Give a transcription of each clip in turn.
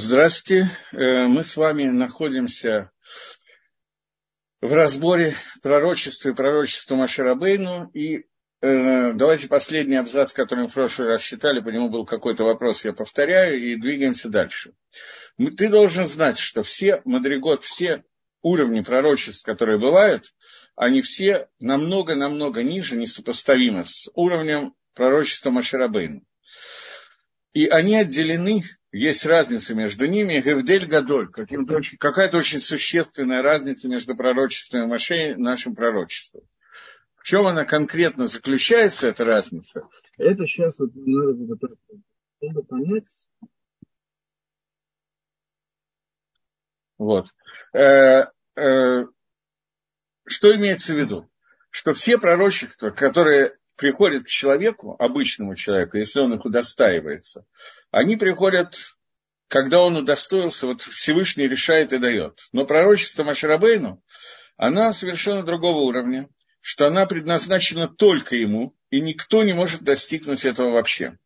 Здравствуйте. Э, мы с вами находимся в разборе пророчества и пророчества Маширабейну. И э, давайте последний абзац, который мы в прошлый раз читали, по нему был какой-то вопрос, я повторяю, и двигаемся дальше. Ты должен знать, что все Мадригот, все уровни пророчеств, которые бывают, они все намного-намного ниже, несопоставимы с уровнем пророчества Маширабейну. И они отделены есть разница между ними, Гевдель Гадоль, какая-то очень существенная разница между пророчеством и Моше и нашим пророчеством. В чем она конкретно заключается, эта разница? Это сейчас вот надо понять. Вот. Э, э, что имеется в виду? Что все пророчества, которые приходят к человеку, обычному человеку, если он их удостаивается, они приходят, когда он удостоился, вот Всевышний решает и дает. Но пророчество Маширабейну, она совершенно другого уровня, что она предназначена только ему, и никто не может достигнуть этого вообще.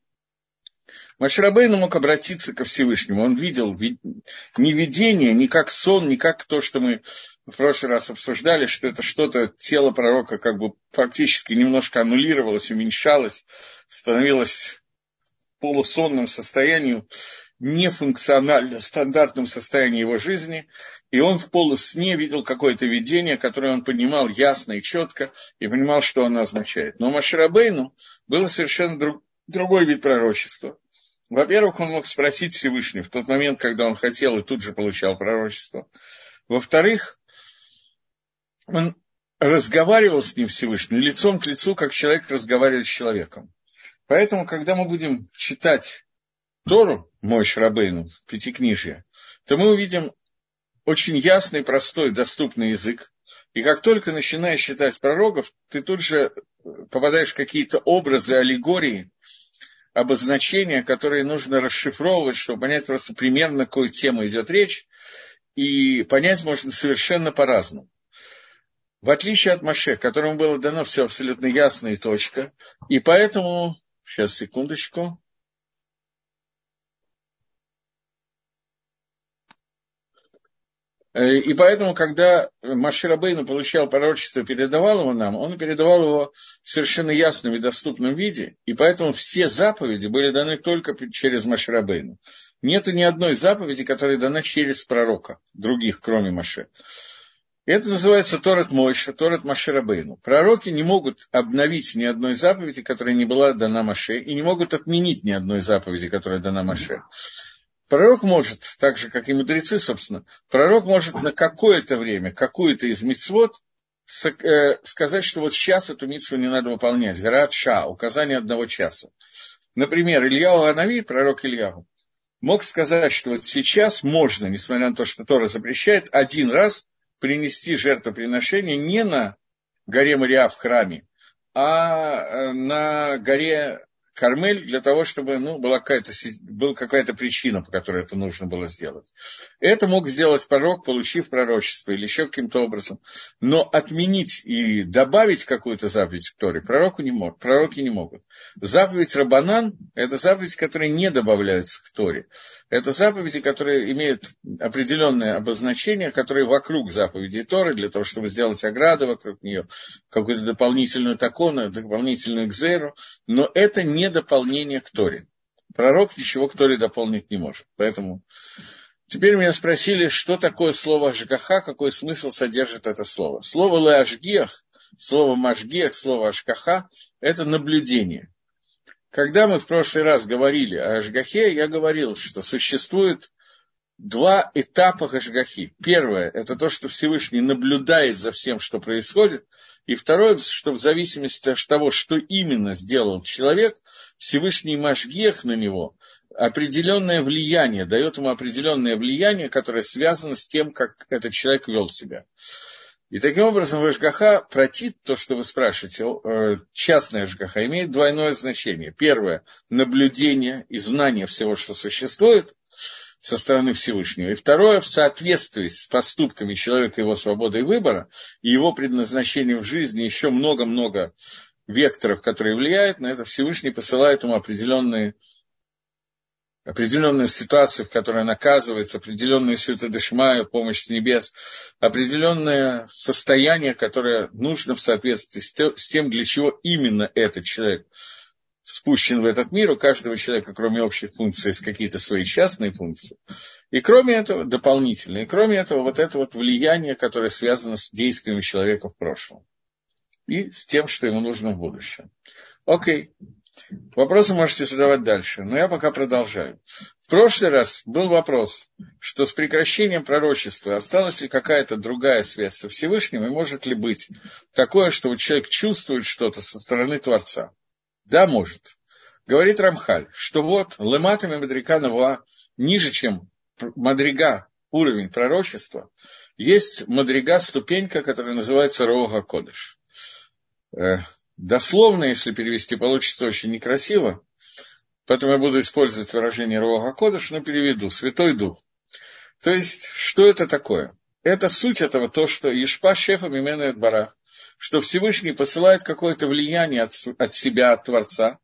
Маширабейну мог обратиться ко Всевышнему. Он видел не видение, не как сон, не как то, что мы в прошлый раз обсуждали, что это что-то, тело пророка как бы фактически немножко аннулировалось, уменьшалось, становилось полусонном состоянии, нефункционально стандартном состоянии его жизни, и он в полусне видел какое-то видение, которое он понимал ясно и четко, и понимал, что оно означает. Но Маширабейну было совершенно друг, другой вид пророчества. Во-первых, он мог спросить Всевышнего в тот момент, когда он хотел, и тут же получал пророчество. Во-вторых, он разговаривал с ним Всевышним лицом к лицу, как человек разговаривает с человеком. Поэтому, когда мы будем читать Тору, мой Шрабейну, Пятикнижье, то мы увидим очень ясный, простой, доступный язык. И как только начинаешь читать пророков, ты тут же попадаешь в какие-то образы, аллегории, обозначения, которые нужно расшифровывать, чтобы понять просто примерно, какой тему идет речь. И понять можно совершенно по-разному. В отличие от Маше, которому было дано все абсолютно ясно и точка, и поэтому, сейчас секундочку, И поэтому, когда Маширабейну получал пророчество передавал его нам, он передавал его в совершенно ясном и доступном виде, и поэтому все заповеди были даны только через Маширабейну. Нету ни одной заповеди, которая дана через пророка, других, кроме Маше. Это называется Торет Мойша, Торет Маширабейну. Пророки не могут обновить ни одной заповеди, которая не была дана Маше, и не могут отменить ни одной заповеди, которая дана Маше. Пророк может, так же, как и мудрецы, собственно, пророк может на какое-то время, какую-то из мицвод э, сказать, что вот сейчас эту митсву не надо выполнять. Гарат Ша, указание одного часа. Например, Ильяу Анави, пророк Ильяу, мог сказать, что вот сейчас можно, несмотря на то, что Тора запрещает, один раз принести жертвоприношение не на горе Мария в храме, а э, на горе Кармель для того, чтобы ну, была, какая-то, была какая-то причина, по которой это нужно было сделать. Это мог сделать пророк, получив пророчество или еще каким-то образом. Но отменить и добавить какую-то заповедь к Торе пророку не мог, пророки не могут. Заповедь Рабанан – это заповедь, которая не добавляется к Торе. Это заповеди, которые имеют определенное обозначение, которые вокруг заповеди Торы, для того, чтобы сделать ограду вокруг нее, какую-то дополнительную такону, дополнительную кзеру. Но это не не дополнение к Торе. Пророк ничего к Торе дополнить не может. Поэтому теперь меня спросили, что такое слово Ашгаха, какой смысл содержит это слово. Слово Леашгиах, слово Машгиах, слово Ашкаха – это наблюдение. Когда мы в прошлый раз говорили о Ашгахе, я говорил, что существует два этапа Гашгахи. Первое – это то, что Всевышний наблюдает за всем, что происходит. И второе, что в зависимости от того, что именно сделал человек, Всевышний Машгех на него определенное влияние, дает ему определенное влияние, которое связано с тем, как этот человек вел себя. И таким образом в ЖГХ протит, то, что вы спрашиваете, э, частная ЖГХ, имеет двойное значение. Первое – наблюдение и знание всего, что существует со стороны Всевышнего. И второе, в соответствии с поступками человека, его свободой выбора и его предназначением в жизни, еще много-много векторов, которые влияют на это, Всевышний посылает ему определенные определенную ситуацию, в которой наказывается, определенную сютадышмаю, помощь с небес, определенное состояние, которое нужно в соответствии с тем, для чего именно этот человек спущен в этот мир. У каждого человека, кроме общих функций, есть какие-то свои частные функции. И кроме этого, дополнительные, и кроме этого, вот это вот влияние, которое связано с действиями человека в прошлом. И с тем, что ему нужно в будущем. Окей. Вопросы можете задавать дальше, но я пока продолжаю. В прошлый раз был вопрос, что с прекращением пророчества осталась ли какая-то другая связь со Всевышним, и может ли быть такое, что человек чувствует что-то со стороны Творца. Да, может. Говорит Рамхаль, что вот лематами Мадрика Навуа ниже, чем Мадрига, уровень пророчества, есть Мадрига, ступенька, которая называется Рога Кодыш. Э, Дословно, если перевести, получится очень некрасиво, поэтому я буду использовать выражение Руаха Кодыш, но переведу «Святой Дух». То есть, что это такое? Это суть этого, то, что Ишпа Шефа Мименает Барах, что Всевышний посылает какое-то влияние от, от себя, от Творца,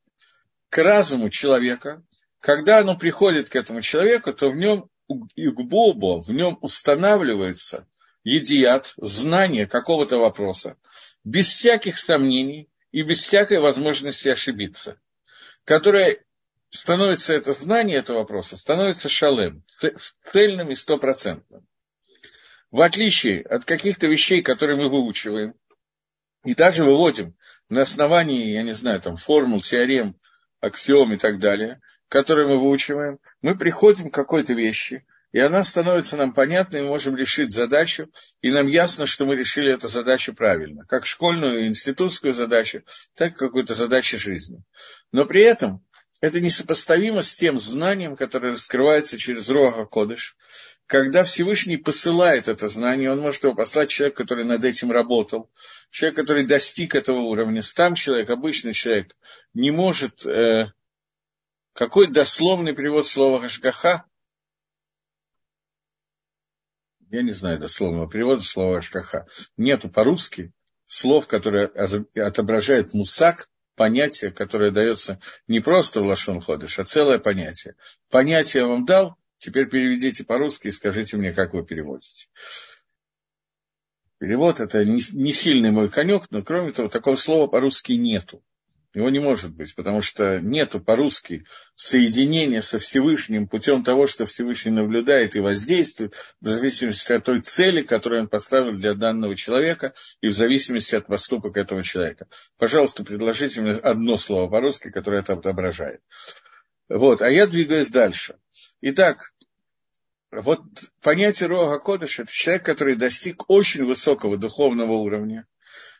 к разуму человека. Когда оно приходит к этому человеку, то в нем Игбобо, в нем устанавливается едият, знание какого-то вопроса, без всяких сомнений, и без всякой возможности ошибиться, которое становится это знание этого вопроса, становится шалем, цельным и стопроцентным. В отличие от каких-то вещей, которые мы выучиваем, и даже выводим на основании, я не знаю, там, формул, теорем, аксиом и так далее, которые мы выучиваем, мы приходим к какой-то вещи – и она становится нам понятной, мы можем решить задачу, и нам ясно, что мы решили эту задачу правильно, как школьную, институтскую задачу, так и какую-то задачу жизни. Но при этом это несопоставимо с тем знанием, которое раскрывается через Роха Кодыш. Когда Всевышний посылает это знание, он может его послать человек, который над этим работал, человек, который достиг этого уровня. Сам человек, обычный человек, не может... Э, какой дословный перевод слова «гашгаха» я не знаю дословного перевода слова Ашкаха, нету по-русски слов, которые отображают мусак, понятие, которое дается не просто в Лашон Ходыш, а целое понятие. Понятие я вам дал, теперь переведите по-русски и скажите мне, как вы переводите. Перевод – это не, не сильный мой конек, но кроме того, такого слова по-русски нету. Его не может быть, потому что нету по-русски соединения со Всевышним путем того, что Всевышний наблюдает и воздействует, в зависимости от той цели, которую он поставил для данного человека, и в зависимости от поступок этого человека. Пожалуйста, предложите мне одно слово по-русски, которое это отображает. Вот, а я двигаюсь дальше. Итак, вот понятие Рога Кодыш – это человек, который достиг очень высокого духовного уровня –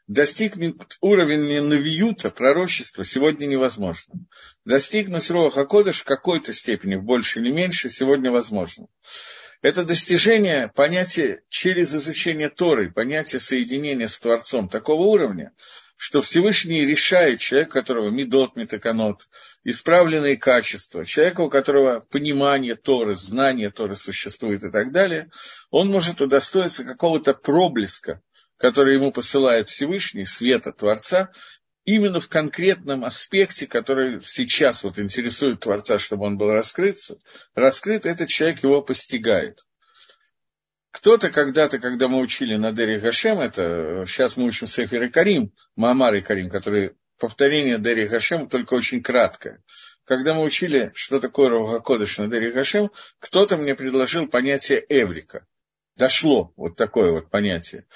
достигнуть уровня навиюта, пророчества, сегодня невозможно. Достигнуть Роха Кодыш в какой-то степени, в большей или меньшей, сегодня возможно. Это достижение понятия через изучение Торы, понятие соединения с Творцом такого уровня, что Всевышний решает человека, у которого медот, метаканот, исправленные качества, человека, у которого понимание Торы, знание Торы существует и так далее, он может удостоиться какого-то проблеска который ему посылает Всевышний, света Творца, именно в конкретном аспекте, который сейчас вот интересует Творца, чтобы он был раскрыт, раскрыт, этот человек его постигает. Кто-то когда-то, когда мы учили на Дери Гашем, это сейчас мы учим Сефер и Карим, Маамар и Карим, которые повторение Дери Гашем, только очень краткое. Когда мы учили, что такое Равгакодыш на Дери Гашем, кто-то мне предложил понятие Эврика. Дошло вот такое вот понятие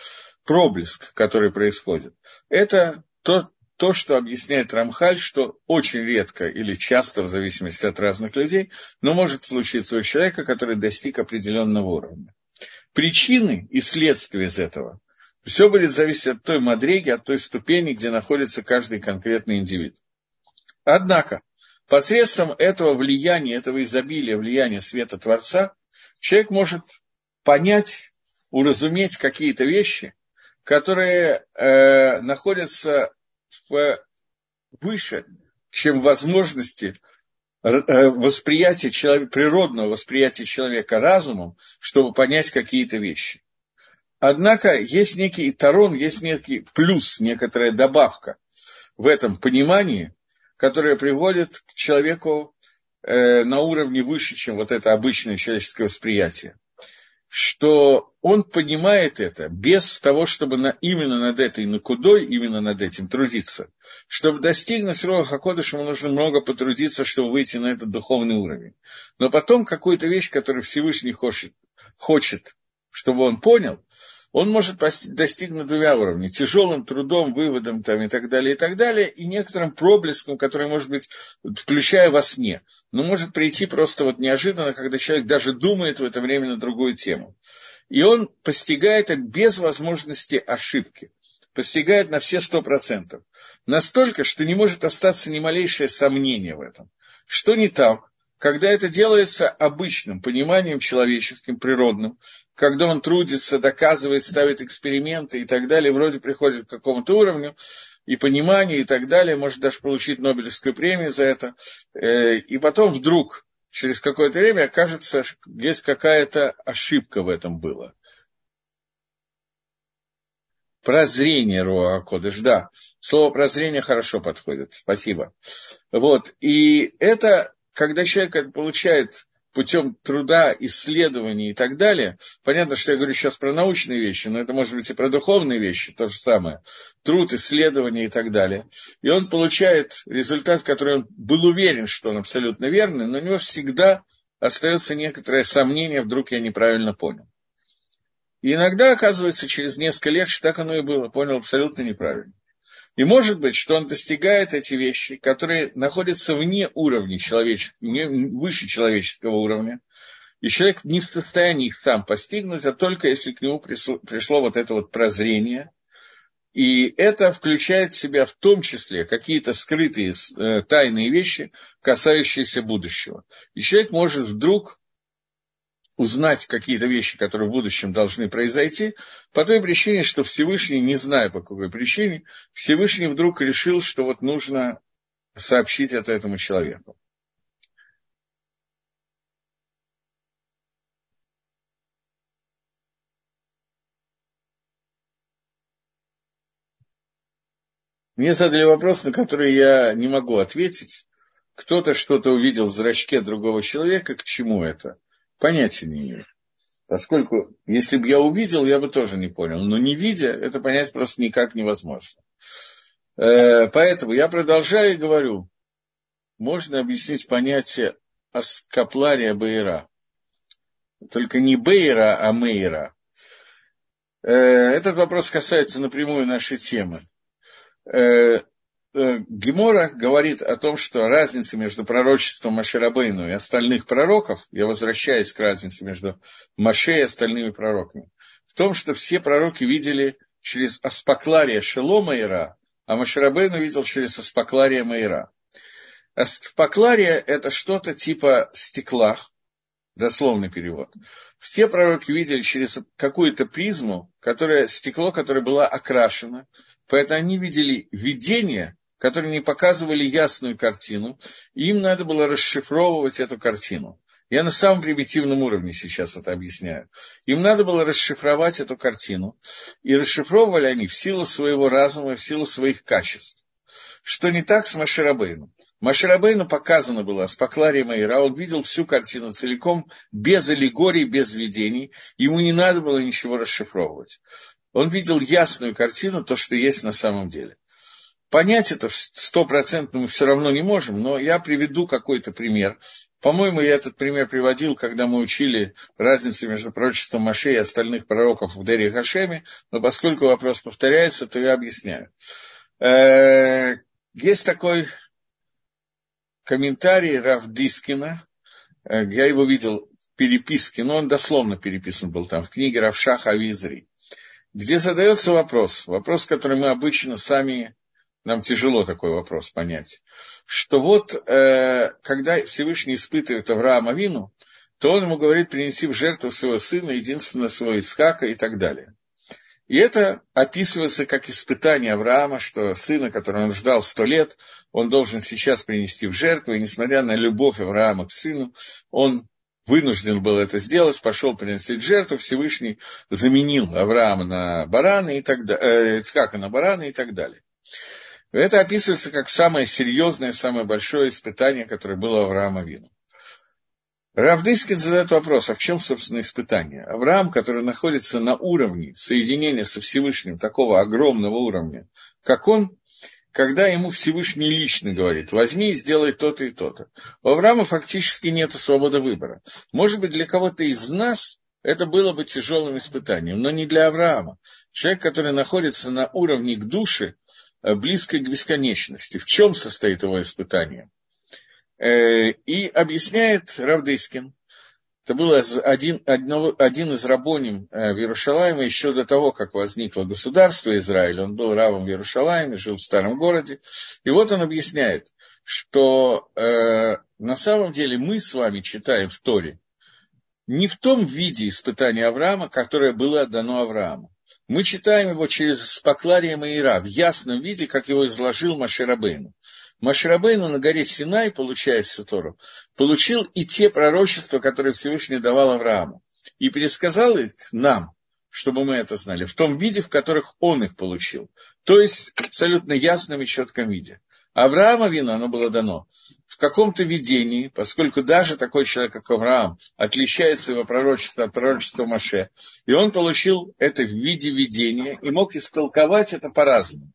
проблеск, который происходит, это то, то, что объясняет Рамхаль, что очень редко или часто, в зависимости от разных людей, но может случиться у человека, который достиг определенного уровня. Причины и следствия из этого все будет зависеть от той мадреги, от той ступени, где находится каждый конкретный индивид. Однако, посредством этого влияния, этого изобилия, влияния света Творца, человек может понять, уразуметь какие-то вещи, которые э, находятся в, выше, чем возможности э, восприятия человека, природного восприятия человека разумом, чтобы понять какие-то вещи. Однако есть некий тарон, есть некий плюс, некоторая добавка в этом понимании, которая приводит к человеку э, на уровне выше, чем вот это обычное человеческое восприятие что он понимает это без того, чтобы на, именно над этой накудой, именно над этим трудиться. Чтобы достигнуть Роха Хакодыш, ему нужно много потрудиться, чтобы выйти на этот духовный уровень. Но потом какую-то вещь, которую Всевышний хочет, хочет чтобы он понял, он может достигнуть двумя уровнями. Тяжелым трудом, выводом там, и так далее, и так далее, и некоторым проблеском, который может быть, включая во сне. Но может прийти просто вот неожиданно, когда человек даже думает в это время на другую тему. И он постигает это без возможности ошибки. Постигает на все сто процентов. Настолько, что не может остаться ни малейшее сомнение в этом. Что не так? Когда это делается обычным пониманием человеческим, природным, когда он трудится, доказывает, ставит эксперименты и так далее, вроде приходит к какому-то уровню, и пониманию и так далее, может даже получить Нобелевскую премию за это, э, и потом вдруг, через какое-то время, окажется, есть какая-то ошибка в этом была. Прозрение Руа Кодыш, да. Слово прозрение хорошо подходит. Спасибо. Вот. И это когда человек это получает путем труда, исследований и так далее, понятно, что я говорю сейчас про научные вещи, но это может быть и про духовные вещи, то же самое, труд, исследования и так далее. И он получает результат, который он был уверен, что он абсолютно верный, но у него всегда остается некоторое сомнение, вдруг я неправильно понял. И иногда оказывается через несколько лет, что так оно и было, понял абсолютно неправильно. И может быть, что он достигает эти вещи, которые находятся вне уровня человеческого, выше человеческого уровня, и человек не в состоянии их сам постигнуть, а только если к нему пришло, пришло вот это вот прозрение. И это включает в себя в том числе какие-то скрытые э, тайные вещи, касающиеся будущего. И человек может вдруг узнать какие-то вещи, которые в будущем должны произойти, по той причине, что Всевышний, не знаю по какой причине, Всевышний вдруг решил, что вот нужно сообщить это этому человеку. Мне задали вопрос, на который я не могу ответить. Кто-то что-то увидел в зрачке другого человека, к чему это? Понятия не имею. Поскольку, если бы я увидел, я бы тоже не понял. Но не видя, это понять просто никак невозможно. Э, поэтому я продолжаю и говорю, можно объяснить понятие аскаплария Бейра. Только не Бейра, а Мейра. Э, этот вопрос касается напрямую нашей темы. Э, Гемора говорит о том, что разница между пророчеством Маширабейну и остальных пророков, я возвращаюсь к разнице между Маше и остальными пророками, в том, что все пророки видели через аспаклария Шелома Ира, а Маширабейну видел через аспаклария Маира. Аспаклария – это что-то типа стекла, дословный перевод. Все пророки видели через какую-то призму, которое, стекло, которое было окрашено, поэтому они видели видение, которые не показывали ясную картину, и им надо было расшифровывать эту картину. Я на самом примитивном уровне сейчас это объясняю. Им надо было расшифровать эту картину, и расшифровывали они в силу своего разума, в силу своих качеств. Что не так с Маширабейном. Маширабейну показано было с Пакларией Маира, он видел всю картину целиком, без аллегорий, без видений, ему не надо было ничего расшифровывать. Он видел ясную картину, то, что есть на самом деле. Понять это стопроцентно мы все равно не можем, но я приведу какой-то пример. По-моему, я этот пример приводил, когда мы учили разницу между пророчеством Маше и остальных пророков в Дере Хашеме, но поскольку вопрос повторяется, то я объясняю. Э, есть такой комментарий Рав Дискина, э, я его видел в переписке, но он дословно переписан был там, в книге Равшаха Авизри, где задается вопрос, вопрос, который мы обычно сами нам тяжело такой вопрос понять, что вот э, когда Всевышний испытывает Авраама Вину, то он ему говорит, принеси в жертву своего сына, единственного своего Исхака и так далее. И это описывается как испытание Авраама, что сына, которого он ждал сто лет, он должен сейчас принести в жертву, и несмотря на любовь Авраама к сыну, он вынужден был это сделать, пошел приносить жертву, Всевышний заменил Авраама на барана и так далее, э, Ицкака на барана и так далее. Это описывается как самое серьезное, самое большое испытание, которое было Авраама Вину. Равдыскин задает вопрос, а в чем, собственно, испытание? Авраам, который находится на уровне соединения со Всевышним, такого огромного уровня, как он, когда ему Всевышний лично говорит, возьми и сделай то-то и то-то. У Авраама фактически нет свободы выбора. Может быть, для кого-то из нас это было бы тяжелым испытанием, но не для Авраама. Человек, который находится на уровне к душе, близкой к бесконечности. В чем состоит его испытание? Э, и объясняет Равдыскин, это был один, один из рабоним э, в Иерушалайме еще до того, как возникло государство Израиль. Он был рабом в Иерушалайме, жил в старом городе. И вот он объясняет, что э, на самом деле мы с вами читаем в Торе не в том виде испытания Авраама, которое было дано Аврааму. Мы читаем его через Спаклария Маира, в ясном виде, как его изложил Маширабейну. Маширабейну на горе Синай, получая всю Тору, получил и те пророчества, которые Всевышний давал Аврааму. И пересказал их нам, чтобы мы это знали, в том виде, в которых он их получил. То есть абсолютно ясном и четком виде. Авраама вина оно было дано в каком-то видении, поскольку даже такой человек, как Авраам, отличается его пророчество от пророчества Маше, и он получил это в виде видения и мог истолковать это по-разному.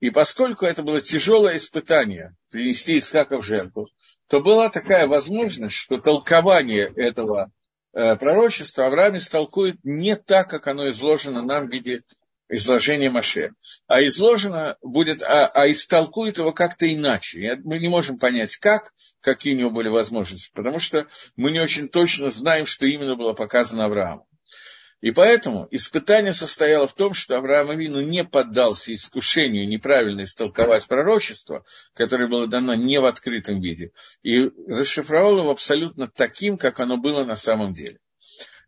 И поскольку это было тяжелое испытание, принести Исхака в жертву, то была такая возможность, что толкование этого э, пророчества Авраам истолкует не так, как оно изложено нам в виде изложение Маше, а изложено будет, а, а истолкует его как-то иначе. Мы не можем понять, как, какие у него были возможности, потому что мы не очень точно знаем, что именно было показано Аврааму. И поэтому испытание состояло в том, что Авраам Авину не поддался искушению неправильно истолковать пророчество, которое было дано не в открытом виде, и расшифровал его абсолютно таким, как оно было на самом деле.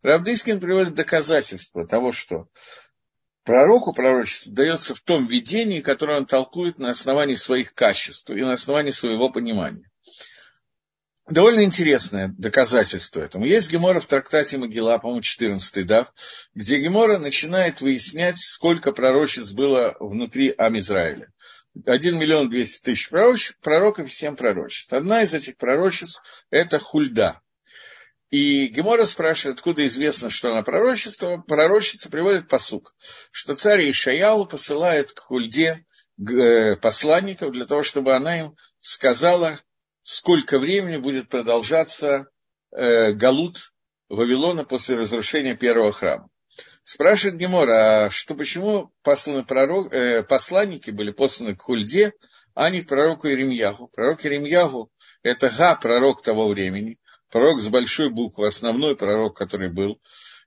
Равдыскин приводит доказательства того, что Пророку пророчество дается в том видении, которое он толкует на основании своих качеств и на основании своего понимания. Довольно интересное доказательство этому. Есть Гемора в трактате Могила, по-моему, 14 да, где Гемора начинает выяснять, сколько пророчеств было внутри Амизраиля. 1 миллион 200 тысяч пророков и 7 пророчеств. Одна из этих пророчеств – это Хульда. И Гемора спрашивает, откуда известно, что она пророчество. Пророчица приводит посук, что царь Ишаял посылает к Хульде э, посланников для того, чтобы она им сказала, сколько времени будет продолжаться э, Галут Вавилона после разрушения первого храма. Спрашивает Гемора, а что, почему посланы пророк, э, посланники были посланы к Хульде, а не к пророку Иеремьяху? Пророк Иеремьяху – это Га, пророк того времени, пророк с большой буквы, основной пророк, который был.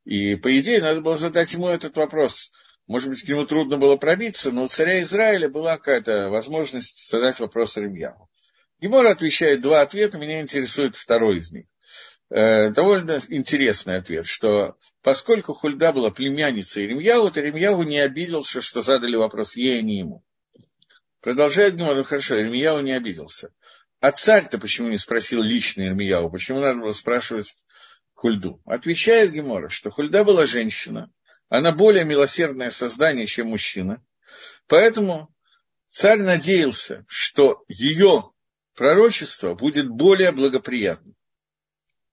И, по идее, надо было задать ему этот вопрос. Может быть, к нему трудно было пробиться, но у царя Израиля была какая-то возможность задать вопрос Ремьяву. Гемора отвечает два ответа, меня интересует второй из них. Э, довольно интересный ответ, что поскольку Хульда была племянницей Иеремьяву, то Иеремьяву не обиделся, что задали вопрос ей, а не ему. Продолжает Гемора, ну хорошо, Иеремьяву не обиделся. А царь-то почему не спросил лично Ирмияу? Почему надо было спрашивать Хульду? Отвечает Гемора, что Хульда была женщина, она более милосердное создание, чем мужчина. Поэтому царь надеялся, что ее пророчество будет более благоприятным.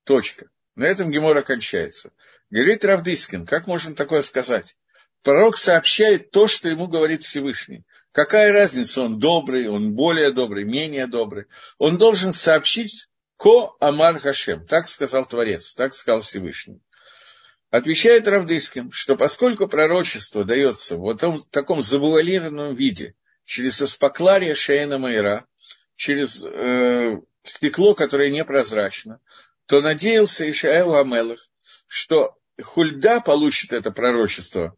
Точка. На этом Гемора кончается. Говорит Равдыскин, как можно такое сказать? Пророк сообщает то, что ему говорит Всевышний. Какая разница, он добрый, он более добрый, менее добрый. Он должен сообщить Ко Амар Хашем. Так сказал Творец, так сказал Всевышний. Отвечает Равдыским, что поскольку пророчество дается в вот том, таком завуалированном виде, через аспаклария Шейна Майра, через э, стекло, которое непрозрачно, то надеялся Ишаэл Амелах, что Хульда получит это пророчество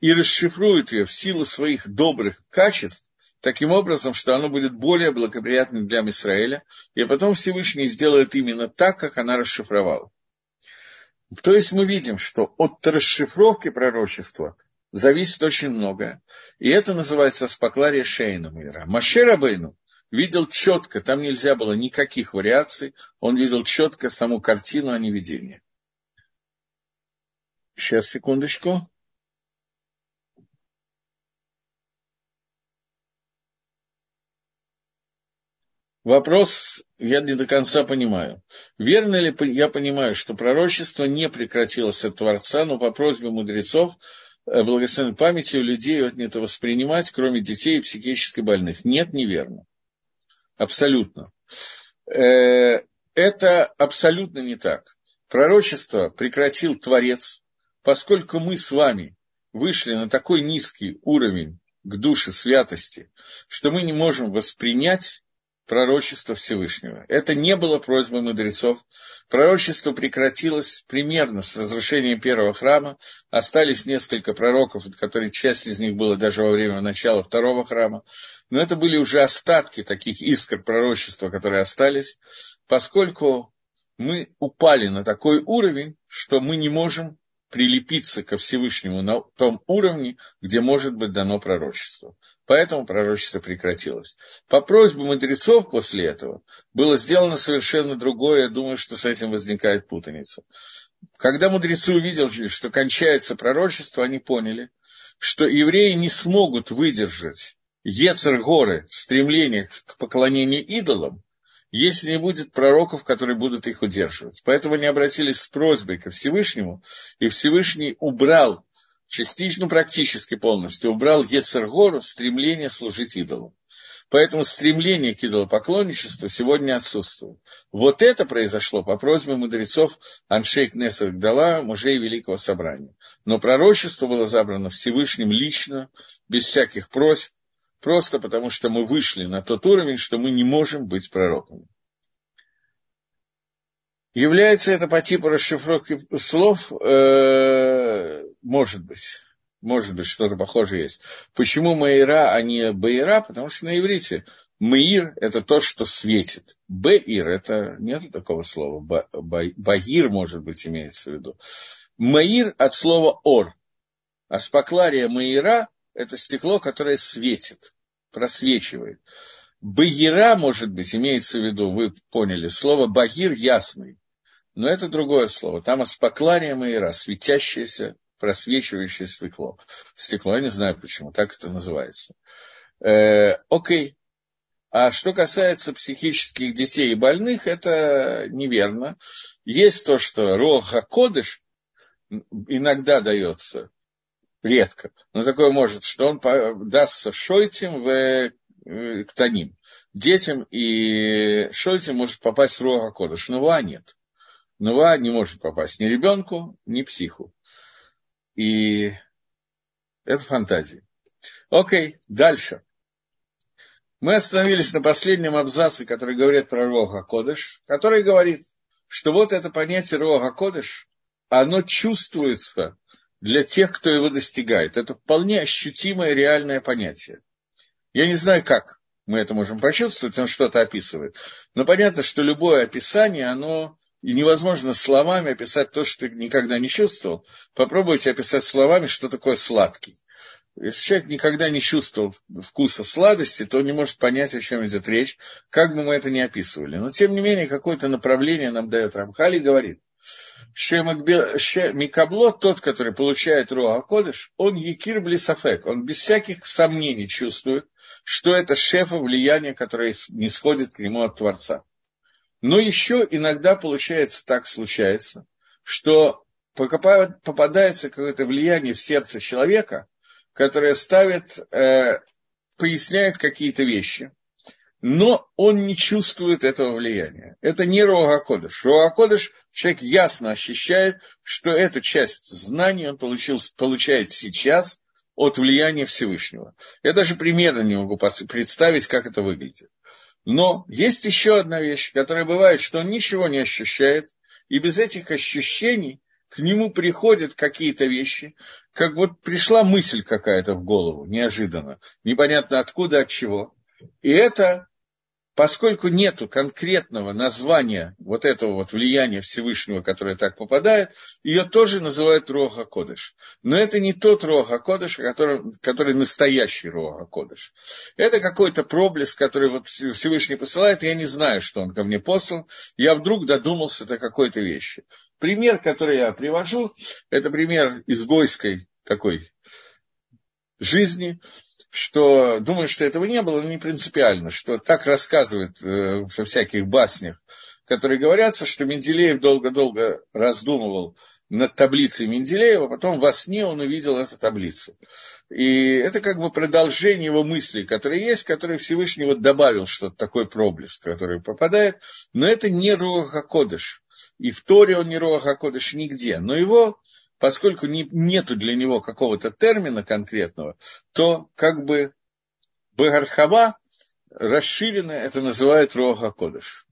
и расшифрует ее в силу своих добрых качеств, таким образом, что оно будет более благоприятным для Израиля, и потом Всевышний сделает именно так, как она расшифровала. То есть мы видим, что от расшифровки пророчества зависит очень многое. И это называется споклария Шейна мира. Маше Рабейну видел четко, там нельзя было никаких вариаций, он видел четко саму картину, а не видение. Сейчас, секундочку. Вопрос я не до конца понимаю. Верно ли я понимаю, что пророчество не прекратилось от Творца, но по просьбе мудрецов э, благословенной памяти у людей отнято воспринимать, кроме детей и психически больных? Нет, неверно. Абсолютно. Э, это абсолютно не так. Пророчество прекратил Творец, поскольку мы с вами вышли на такой низкий уровень к душе святости, что мы не можем воспринять пророчество Всевышнего. Это не было просьбой мудрецов. Пророчество прекратилось примерно с разрушением первого храма. Остались несколько пророков, которые часть из них была даже во время начала второго храма. Но это были уже остатки таких искр пророчества, которые остались, поскольку мы упали на такой уровень, что мы не можем прилепиться ко Всевышнему на том уровне, где может быть дано пророчество. Поэтому пророчество прекратилось. По просьбе мудрецов после этого было сделано совершенно другое. Я думаю, что с этим возникает путаница. Когда мудрецы увидели, что кончается пророчество, они поняли, что евреи не смогут выдержать Ецер горы, стремление к поклонению идолам, если не будет пророков, которые будут их удерживать. Поэтому они обратились с просьбой ко Всевышнему, и Всевышний убрал частично, практически полностью, убрал Ецергору стремление служить идолам. Поэтому стремление к идолопоклонничеству сегодня отсутствует. Вот это произошло по просьбе мудрецов Аншейк Несер Гдала, мужей Великого Собрания. Но пророчество было забрано Всевышним лично, без всяких просьб, Просто потому, что мы вышли на тот уровень, что мы не можем быть пророками. Является это по типу расшифровки слов? Э, может быть. Может быть, что-то похожее есть. Почему Маира, а не Баира? Потому что на иврите Маир – это то, что светит. Баир – это нет такого слова. Ба, Багир, может быть, имеется в виду. Маир от слова ор. А спаклария Маира это стекло, которое светит, просвечивает. Багира, может быть, имеется в виду, вы поняли, слово багир ясный. Но это другое слово. Там аспаклария маира, светящееся, просвечивающее стекло. Стекло, я не знаю почему, так это называется. Э, окей. А что касается психических детей и больных, это неверно. Есть то, что Роха Кодыш иногда дается редко, но такое может, что он дастся шойтим в э, ктаним. Детям и шойтим может попасть Руха Кодыш. Нува нет. Нува не может попасть ни ребенку, ни психу. И это фантазия. Окей, дальше. Мы остановились на последнем абзаце, который говорит про Рога Кодыш, который говорит, что вот это понятие Рога Кодыш, оно чувствуется для тех, кто его достигает. Это вполне ощутимое реальное понятие. Я не знаю, как мы это можем почувствовать, он что-то описывает. Но понятно, что любое описание, оно и невозможно словами описать то, что ты никогда не чувствовал. Попробуйте описать словами, что такое сладкий. Если человек никогда не чувствовал вкуса сладости, то он не может понять, о чем идет речь, как бы мы это ни описывали. Но, тем не менее, какое-то направление нам дает Рамхали, говорит, Микабло, тот, который получает Руа Кодыш, он Якир Блисафек, он без всяких сомнений чувствует, что это шефа влияние, которое не сходит к нему от Творца. Но еще иногда получается так случается, что попадается какое-то влияние в сердце человека, которое ставит, э, поясняет какие-то вещи, но он не чувствует этого влияния. Это не Роагакодыш. Роагакодыш человек ясно ощущает, что эту часть знаний он получил, получает сейчас от влияния Всевышнего. Я даже примерно не могу представить, как это выглядит. Но есть еще одна вещь, которая бывает, что он ничего не ощущает, и без этих ощущений к нему приходят какие-то вещи, как вот пришла мысль какая-то в голову, неожиданно, непонятно откуда, от чего. И это поскольку нету конкретного названия вот этого вот влияния Всевышнего, которое так попадает, ее тоже называют Рога Кодыш. Но это не тот Рога Кодыш, который, который настоящий Рога Кодыш. Это какой-то проблеск, который вот Всевышний посылает, я не знаю, что он ко мне послал, я вдруг додумался до какой-то вещи. Пример, который я привожу, это пример изгойской такой жизни, что думаю, что этого не было, но не принципиально, что так рассказывают э, во всяких баснях, которые говорятся, что Менделеев долго-долго раздумывал над таблицей Менделеева, потом во сне он увидел эту таблицу. И это как бы продолжение его мыслей, которые есть, которые Всевышний вот добавил что-то, такой проблеск, который попадает, но это не Руаха Кодыш. И в Торе он не Руаха Кодыш нигде, но его, поскольку не, нету для него какого-то термина конкретного, то как бы Багархава расширенно это называют Руаха Кодыш.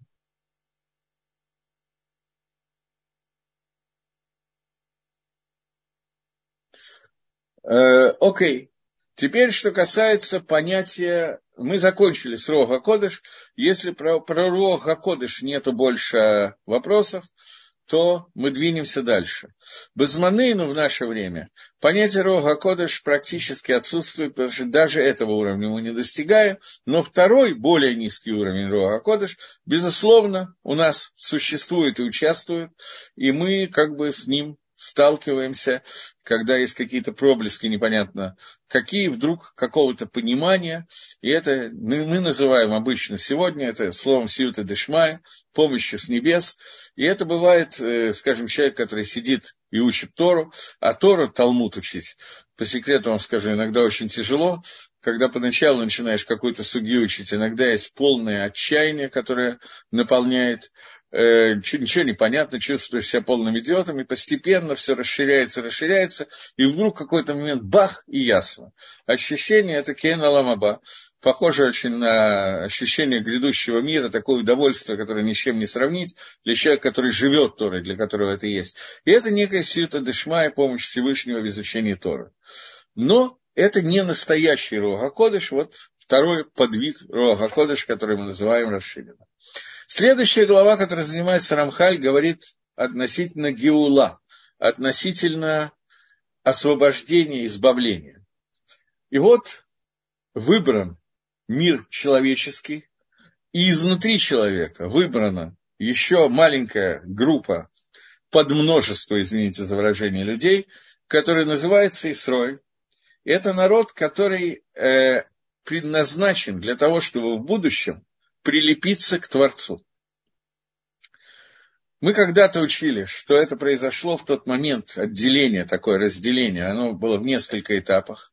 Э, окей. Теперь, что касается понятия, мы закончили с Рога Кодыш. Если про, про Рога Кодыш нету больше вопросов, то мы двинемся дальше. Безманейну в наше время понятие Рога Кодыш практически отсутствует, потому что даже этого уровня мы не достигаем, но второй, более низкий уровень Рога Кодыш, безусловно, у нас существует и участвует, и мы как бы с ним сталкиваемся, когда есть какие-то проблески непонятно какие, вдруг какого-то понимания, и это мы, называем обычно сегодня, это словом сиюта дешмая, помощи с небес, и это бывает, э, скажем, человек, который сидит и учит Тору, а Тору, Талмуд учить, по секрету вам скажу, иногда очень тяжело, когда поначалу начинаешь какую-то судью учить, иногда есть полное отчаяние, которое наполняет ничего не понятно, чувствуешь себя полным идиотом, и постепенно все расширяется, расширяется, и вдруг какой-то момент бах, и ясно. Ощущение это Кен Аламаба, похоже очень на ощущение грядущего мира, такое удовольствие, которое ни с чем не сравнить, для человека, который живет Торой, для которого это есть. И это некая сиюта дешма и помощь Всевышнего в изучении Торы. Но это не настоящий Руахакодыш, вот второй подвид Руахакодыш, который мы называем расширенно. Следующая глава, которая занимается Рамхаль, говорит относительно Геула, относительно освобождения, избавления. И вот выбран мир человеческий, и изнутри человека выбрана еще маленькая группа под множество, извините за выражение, людей, который называется Исрой. Это народ, который э, предназначен для того, чтобы в будущем прилепиться к Творцу. Мы когда-то учили, что это произошло в тот момент отделения, такое разделение, оно было в несколько этапах.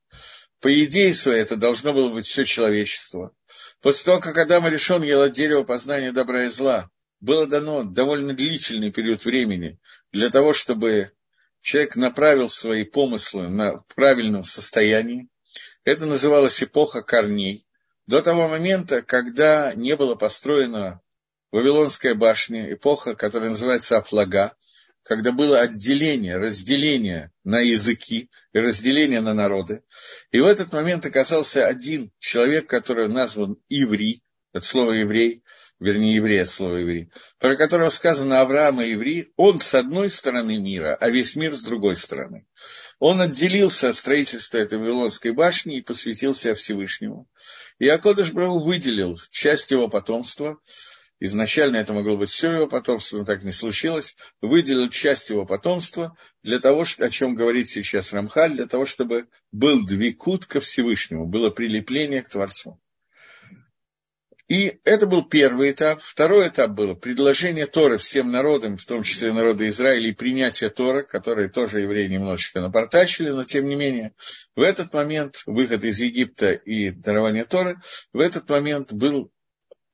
По идее своей это должно было быть все человечество. После того, как Адам решен ел от дерева познания добра и зла, было дано довольно длительный период времени для того, чтобы человек направил свои помыслы на правильном состоянии. Это называлось эпоха корней до того момента, когда не было построена Вавилонская башня, эпоха, которая называется Афлага, когда было отделение, разделение на языки и разделение на народы. И в этот момент оказался один человек, который назван Иври, от слова еврей, вернее, еврей от слова еврей, про которого сказано Авраам и еврей, он с одной стороны мира, а весь мир с другой стороны. Он отделился от строительства этой Вавилонской башни и посвятил себя Всевышнему. И Акодыш Брау выделил часть его потомства, изначально это могло быть все его потомство, но так не случилось, выделил часть его потомства для того, о чем говорит сейчас Рамхаль, для того, чтобы был двикут ко Всевышнему, было прилепление к Творцу. И это был первый этап. Второй этап было предложение Торы всем народам, в том числе народу Израиля, и принятие Тора, которые тоже евреи немножечко напортачили, но тем не менее, в этот момент, выход из Египта и дарование Торы, в этот момент был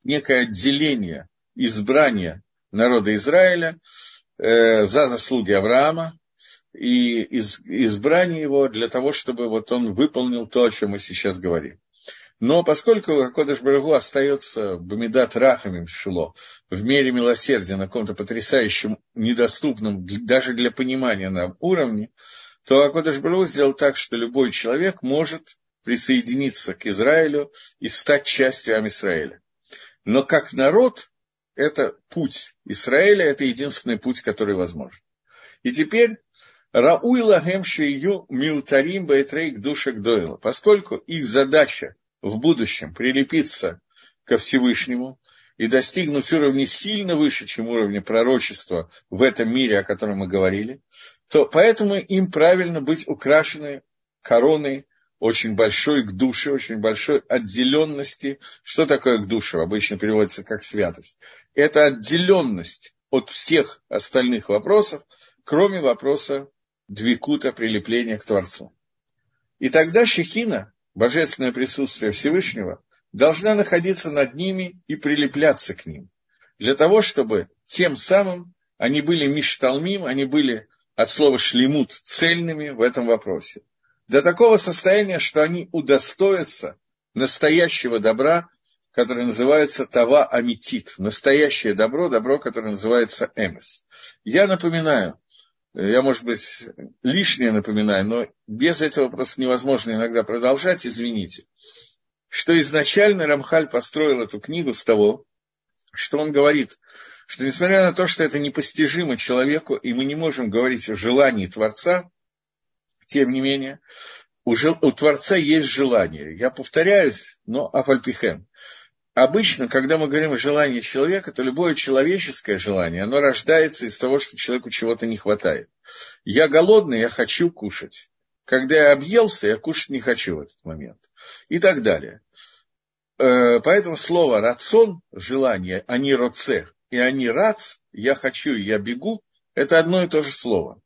некое отделение, избрание народа Израиля э, за заслуги Авраама, и из, избрание его для того, чтобы вот он выполнил то, о чем мы сейчас говорим. Но поскольку Кодыш Барагу остается Бамидат Рахамим Шило в мире милосердия на каком-то потрясающем, недоступном даже для понимания нам уровне, то Акодыш Барагу сделал так, что любой человек может присоединиться к Израилю и стать частью Амисраиля. Но как народ, это путь Израиля, это единственный путь, который возможен. И теперь Рауй лагем шию миутарим бейтрейк душек дойла, поскольку их задача в будущем прилепиться ко Всевышнему и достигнуть уровня сильно выше, чем уровня пророчества в этом мире, о котором мы говорили, то поэтому им правильно быть украшены короной очень большой к душе, очень большой отделенности. Что такое к душе? Обычно переводится как святость. Это отделенность от всех остальных вопросов, кроме вопроса двикута прилепления к Творцу. И тогда Шехина, божественное присутствие Всевышнего, должна находиться над ними и прилепляться к ним, для того, чтобы тем самым они были мишталмим, они были от слова шлемут цельными в этом вопросе до такого состояния, что они удостоятся настоящего добра, которое называется Тава Амитит, настоящее добро, добро, которое называется Эмес. Я напоминаю, я, может быть, лишнее напоминаю, но без этого просто невозможно иногда продолжать, извините, что изначально Рамхаль построил эту книгу с того, что он говорит, что несмотря на то, что это непостижимо человеку, и мы не можем говорить о желании Творца, тем не менее, у, жел... у Творца есть желание. Я повторяюсь, но афальпихем. Обычно, когда мы говорим о желании человека, то любое человеческое желание, оно рождается из того, что человеку чего-то не хватает. Я голодный, я хочу кушать. Когда я объелся, я кушать не хочу в этот момент. И так далее. Э, поэтому слово «рацион» – желание, а не «роце», и не «рац», «я хочу», «я бегу» – это одно и то же слово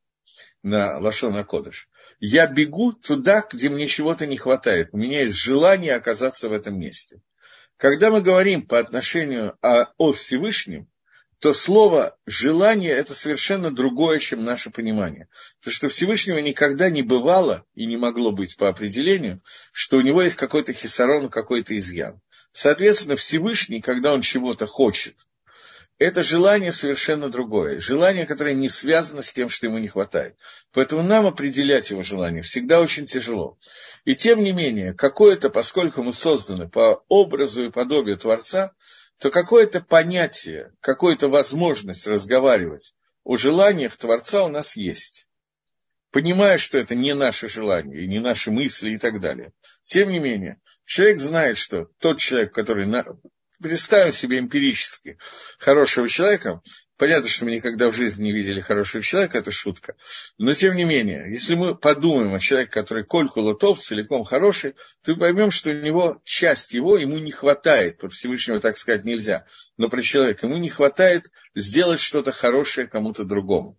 на Лашона Кодыш я бегу туда, где мне чего-то не хватает. У меня есть желание оказаться в этом месте. Когда мы говорим по отношению о, о Всевышнем, то слово «желание» – это совершенно другое, чем наше понимание. Потому что Всевышнего никогда не бывало и не могло быть по определению, что у него есть какой-то хисарон, какой-то изъян. Соответственно, Всевышний, когда он чего-то хочет, это желание совершенно другое. Желание, которое не связано с тем, что ему не хватает. Поэтому нам определять его желание всегда очень тяжело. И тем не менее, какое-то, поскольку мы созданы по образу и подобию Творца, то какое-то понятие, какая-то возможность разговаривать о желаниях Творца у нас есть. Понимая, что это не наше желание, и не наши мысли и так далее. Тем не менее, человек знает, что тот человек, который представим себе эмпирически хорошего человека, понятно, что мы никогда в жизни не видели хорошего человека, это шутка, но тем не менее, если мы подумаем о человеке, который кольку лотов, целиком хороший, то поймем, что у него часть его, ему не хватает, про Всевышнего так сказать нельзя, но про человека ему не хватает сделать что-то хорошее кому-то другому.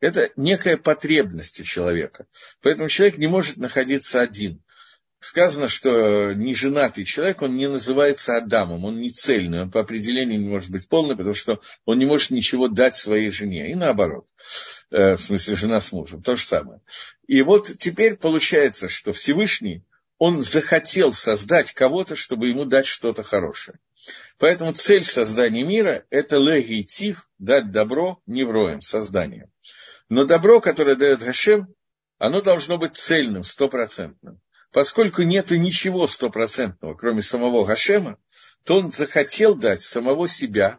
Это некая потребность у человека. Поэтому человек не может находиться один сказано, что неженатый человек, он не называется Адамом, он не цельный, он по определению не может быть полный, потому что он не может ничего дать своей жене, и наоборот, э, в смысле жена с мужем, то же самое. И вот теперь получается, что Всевышний, он захотел создать кого-то, чтобы ему дать что-то хорошее. Поэтому цель создания мира – это легитив, дать добро невроем, созданием. Но добро, которое дает Гашем, оно должно быть цельным, стопроцентным поскольку нет ничего стопроцентного, кроме самого Гашема, то он захотел дать самого себя,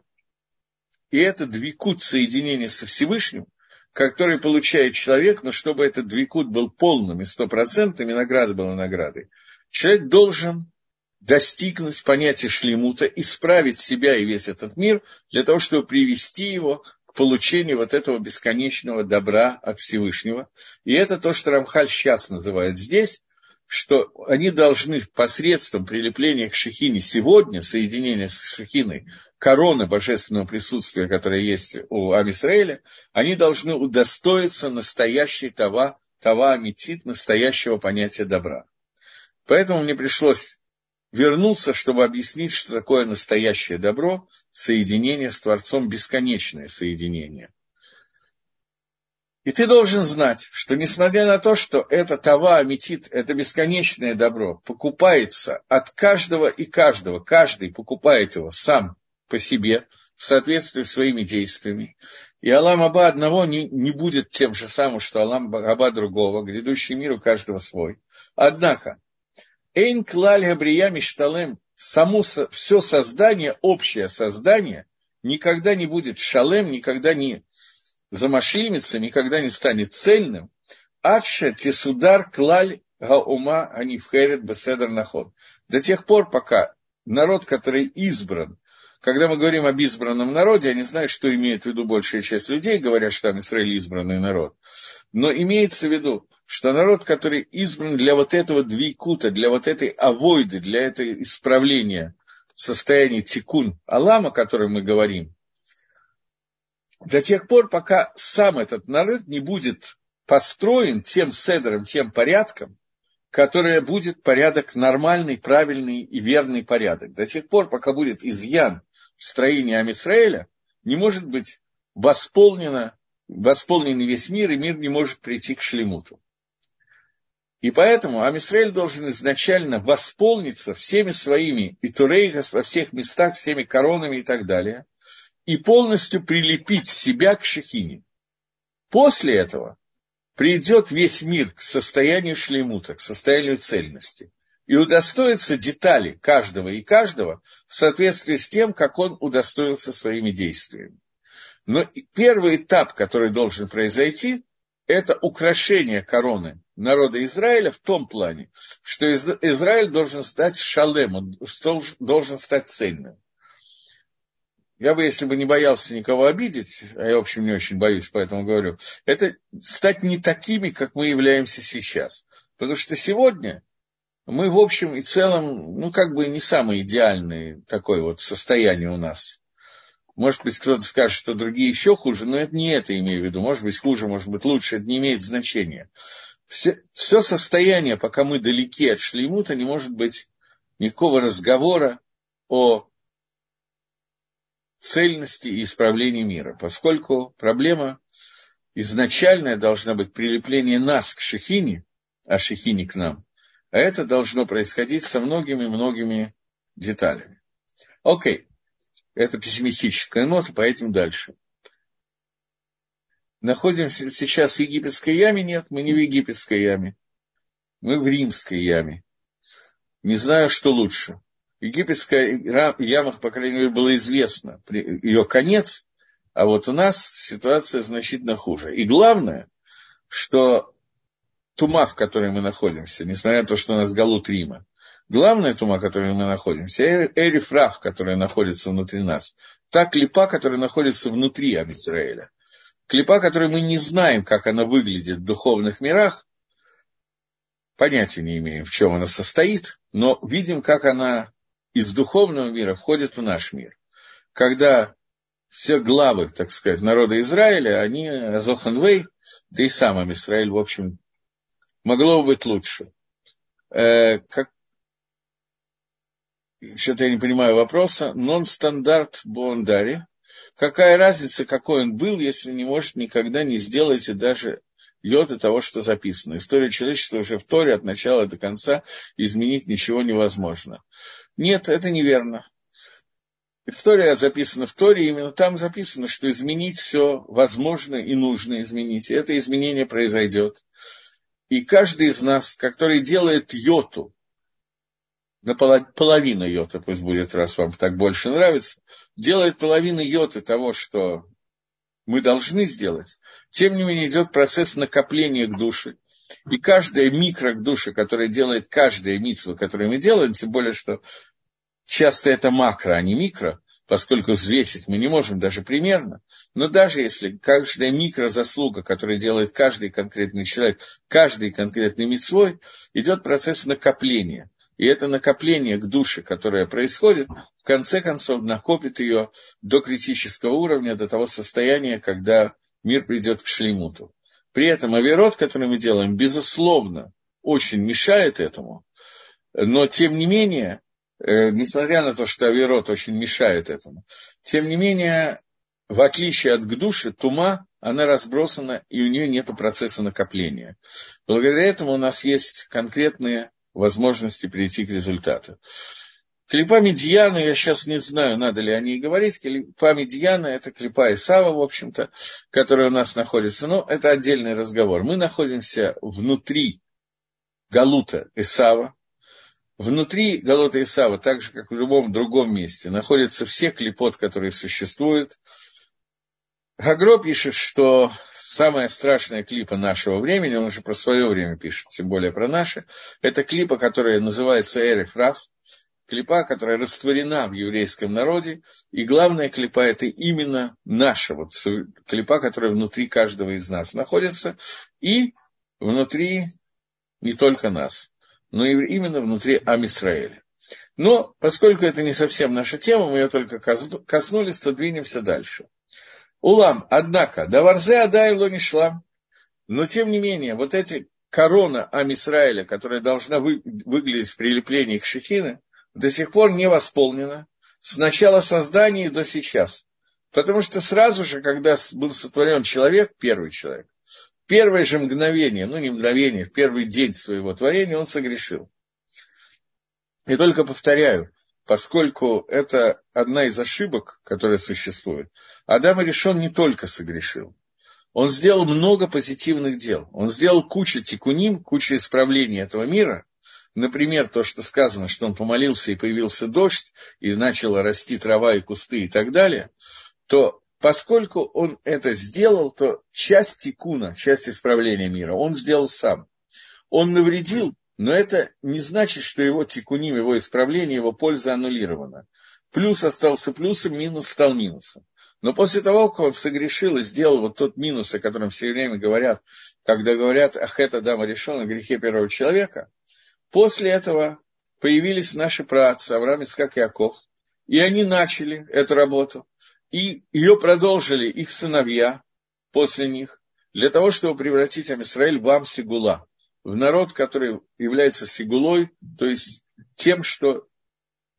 и это двикут соединение со Всевышним, который получает человек, но чтобы этот двикут был полным и стопроцентным, и награда была наградой, человек должен достигнуть понятия шлемута, исправить себя и весь этот мир для того, чтобы привести его к получению вот этого бесконечного добра от Всевышнего. И это то, что Рамхаль сейчас называет здесь, что они должны посредством прилепления к Шехине сегодня, соединения с Шехиной, короны божественного присутствия, которое есть у Амисраэля, они должны удостоиться настоящей тава, тава амитит, настоящего понятия добра. Поэтому мне пришлось вернуться, чтобы объяснить, что такое настоящее добро, соединение с Творцом, бесконечное соединение – и ты должен знать, что несмотря на то, что это тава, аметит, это бесконечное добро, покупается от каждого и каждого, каждый покупает его сам по себе, в соответствии с своими действиями. И Алам Аба одного не, не будет тем же самым, что Алам Аба другого, грядущий мир у каждого свой. Однако, Эйн Клаль Габрия Мишталем, само все создание, общее создание, никогда не будет шалем, никогда не замашлимится, никогда не станет цельным, адша тесудар клаль гаума анифхерет беседр наход. До тех пор, пока народ, который избран, когда мы говорим об избранном народе, я не знаю, что имеет в виду большая часть людей, говорят, что там Израиль избранный народ, но имеется в виду, что народ, который избран для вот этого двейкута, для вот этой авойды, для этого исправления состояния тикун Алама, о котором мы говорим, до тех пор, пока сам этот народ не будет построен тем седером, тем порядком, которое будет порядок нормальный, правильный и верный порядок. До тех пор, пока будет изъян в строении Амисраэля, не может быть восполнено, восполнен весь мир, и мир не может прийти к шлемуту. И поэтому Амисраэль должен изначально восполниться всеми своими и турейгас во всех местах, всеми коронами и так далее, и полностью прилепить себя к Шехине. После этого придет весь мир к состоянию шлеймута, к состоянию цельности, и удостоится детали каждого и каждого в соответствии с тем, как он удостоился своими действиями. Но первый этап, который должен произойти, это украшение короны народа Израиля в том плане, что Израиль должен стать шалемом, должен стать цельным. Я бы, если бы не боялся никого обидеть, а я, в общем, не очень боюсь, поэтому говорю, это стать не такими, как мы являемся сейчас. Потому что сегодня мы, в общем и целом, ну, как бы не самое идеальное такое вот состояние у нас. Может быть, кто-то скажет, что другие еще хуже, но это не это имею в виду. Может быть, хуже, может быть, лучше, это не имеет значения. Все, все состояние, пока мы далеки от шлеймута, не может быть никакого разговора о цельности и исправлении мира, поскольку проблема изначальная должна быть прилепление нас к Шехине, а Шехине к нам, а это должно происходить со многими-многими деталями. Окей, это пессимистическая нота, поэтому дальше. Находимся сейчас в египетской яме? Нет, мы не в египетской яме. Мы в римской яме. Не знаю, что лучше египетская яма, по крайней мере, было известно, ее конец, а вот у нас ситуация значительно хуже. И главное, что тума, в которой мы находимся, несмотря на то, что у нас галут Рима, главная тума, в которой мы находимся, Эрифраф, которая находится внутри нас, та клипа, которая находится внутри Амисраэля. Клипа, которую мы не знаем, как она выглядит в духовных мирах, понятия не имеем, в чем она состоит, но видим, как она из духовного мира входит в наш мир. Когда все главы, так сказать, народа Израиля, они Азоханвей, да и сам Израиль, в общем, могло бы быть лучше. Э, как... Что-то я не понимаю вопроса. Нон-стандарт Бондари. Какая разница, какой он был, если не может никогда не сделаете даже йоты того, что записано. История человечества уже в Торе от начала до конца изменить ничего невозможно. Нет, это неверно. История записана в Торе, именно там записано, что изменить все возможно и нужно изменить. И это изменение произойдет. И каждый из нас, который делает йоту, на половину йота пусть будет, раз вам так больше нравится, делает половину йоты того, что мы должны сделать, тем не менее идет процесс накопления к душе. И каждая микро к душе, которая делает каждая митсва, которую мы делаем, тем более, что часто это макро, а не микро, поскольку взвесить мы не можем даже примерно, но даже если каждая микрозаслуга, которую делает каждый конкретный человек, каждый конкретный митцвой, идет процесс накопления. И это накопление к душе, которое происходит, в конце концов накопит ее до критического уровня, до того состояния, когда мир придет к шлеймуту. При этом авирот, который мы делаем, безусловно, очень мешает этому, но тем не менее, э, несмотря на то, что авирот очень мешает этому, тем не менее, в отличие от гдуши, тума, она разбросана, и у нее нет процесса накопления. Благодаря этому у нас есть конкретные возможности прийти к результату. Клипа Медьяна, я сейчас не знаю, надо ли о ней говорить. Клипа Медьяна – это клипа Исава, в общем-то, которая у нас находится. Но это отдельный разговор. Мы находимся внутри Галута Исава. Внутри Галута Исава, так же, как в любом другом месте, находятся все клипот, которые существуют. Гагро пишет, что самая страшная клипа нашего времени, он уже про свое время пишет, тем более про наше, это клипа, которая называется Эриф Раф, клипа, которая растворена в еврейском народе, и главная клипа – это именно наша вот клипа, которая внутри каждого из нас находится, и внутри не только нас, но и именно внутри Амисраэля. Но, поскольку это не совсем наша тема, мы ее только коснулись, то двинемся дальше. Улам, однако, даварзе адай ло не шла. Но, тем не менее, вот эти корона Амисраэля, которая должна вы, выглядеть в прилеплении к Шехины, до сих пор не восполнена с начала создания до сейчас. Потому что сразу же, когда был сотворен человек, первый человек, первое же мгновение, ну не мгновение, в первый день своего творения он согрешил. И только повторяю, поскольку это одна из ошибок, которая существует, Адам решен не только согрешил. Он сделал много позитивных дел. Он сделал кучу тикуним, кучу исправлений этого мира. Например, то, что сказано, что он помолился и появился дождь, и начала расти трава и кусты и так далее – то поскольку он это сделал, то часть тикуна, часть исправления мира он сделал сам. Он навредил, но это не значит, что его тикуним, его исправление, его польза аннулирована. Плюс остался плюсом, минус стал минусом. Но после того, как он согрешил и сделал вот тот минус, о котором все время говорят, когда говорят, ах, это дама решена, грехе первого человека, после этого появились наши праотцы Авраам, Искак и Яков, и они начали эту работу. И ее продолжили их сыновья после них, для того, чтобы превратить Амисраэль в Ам-Сигула, в народ, который является Сигулой, то есть тем, что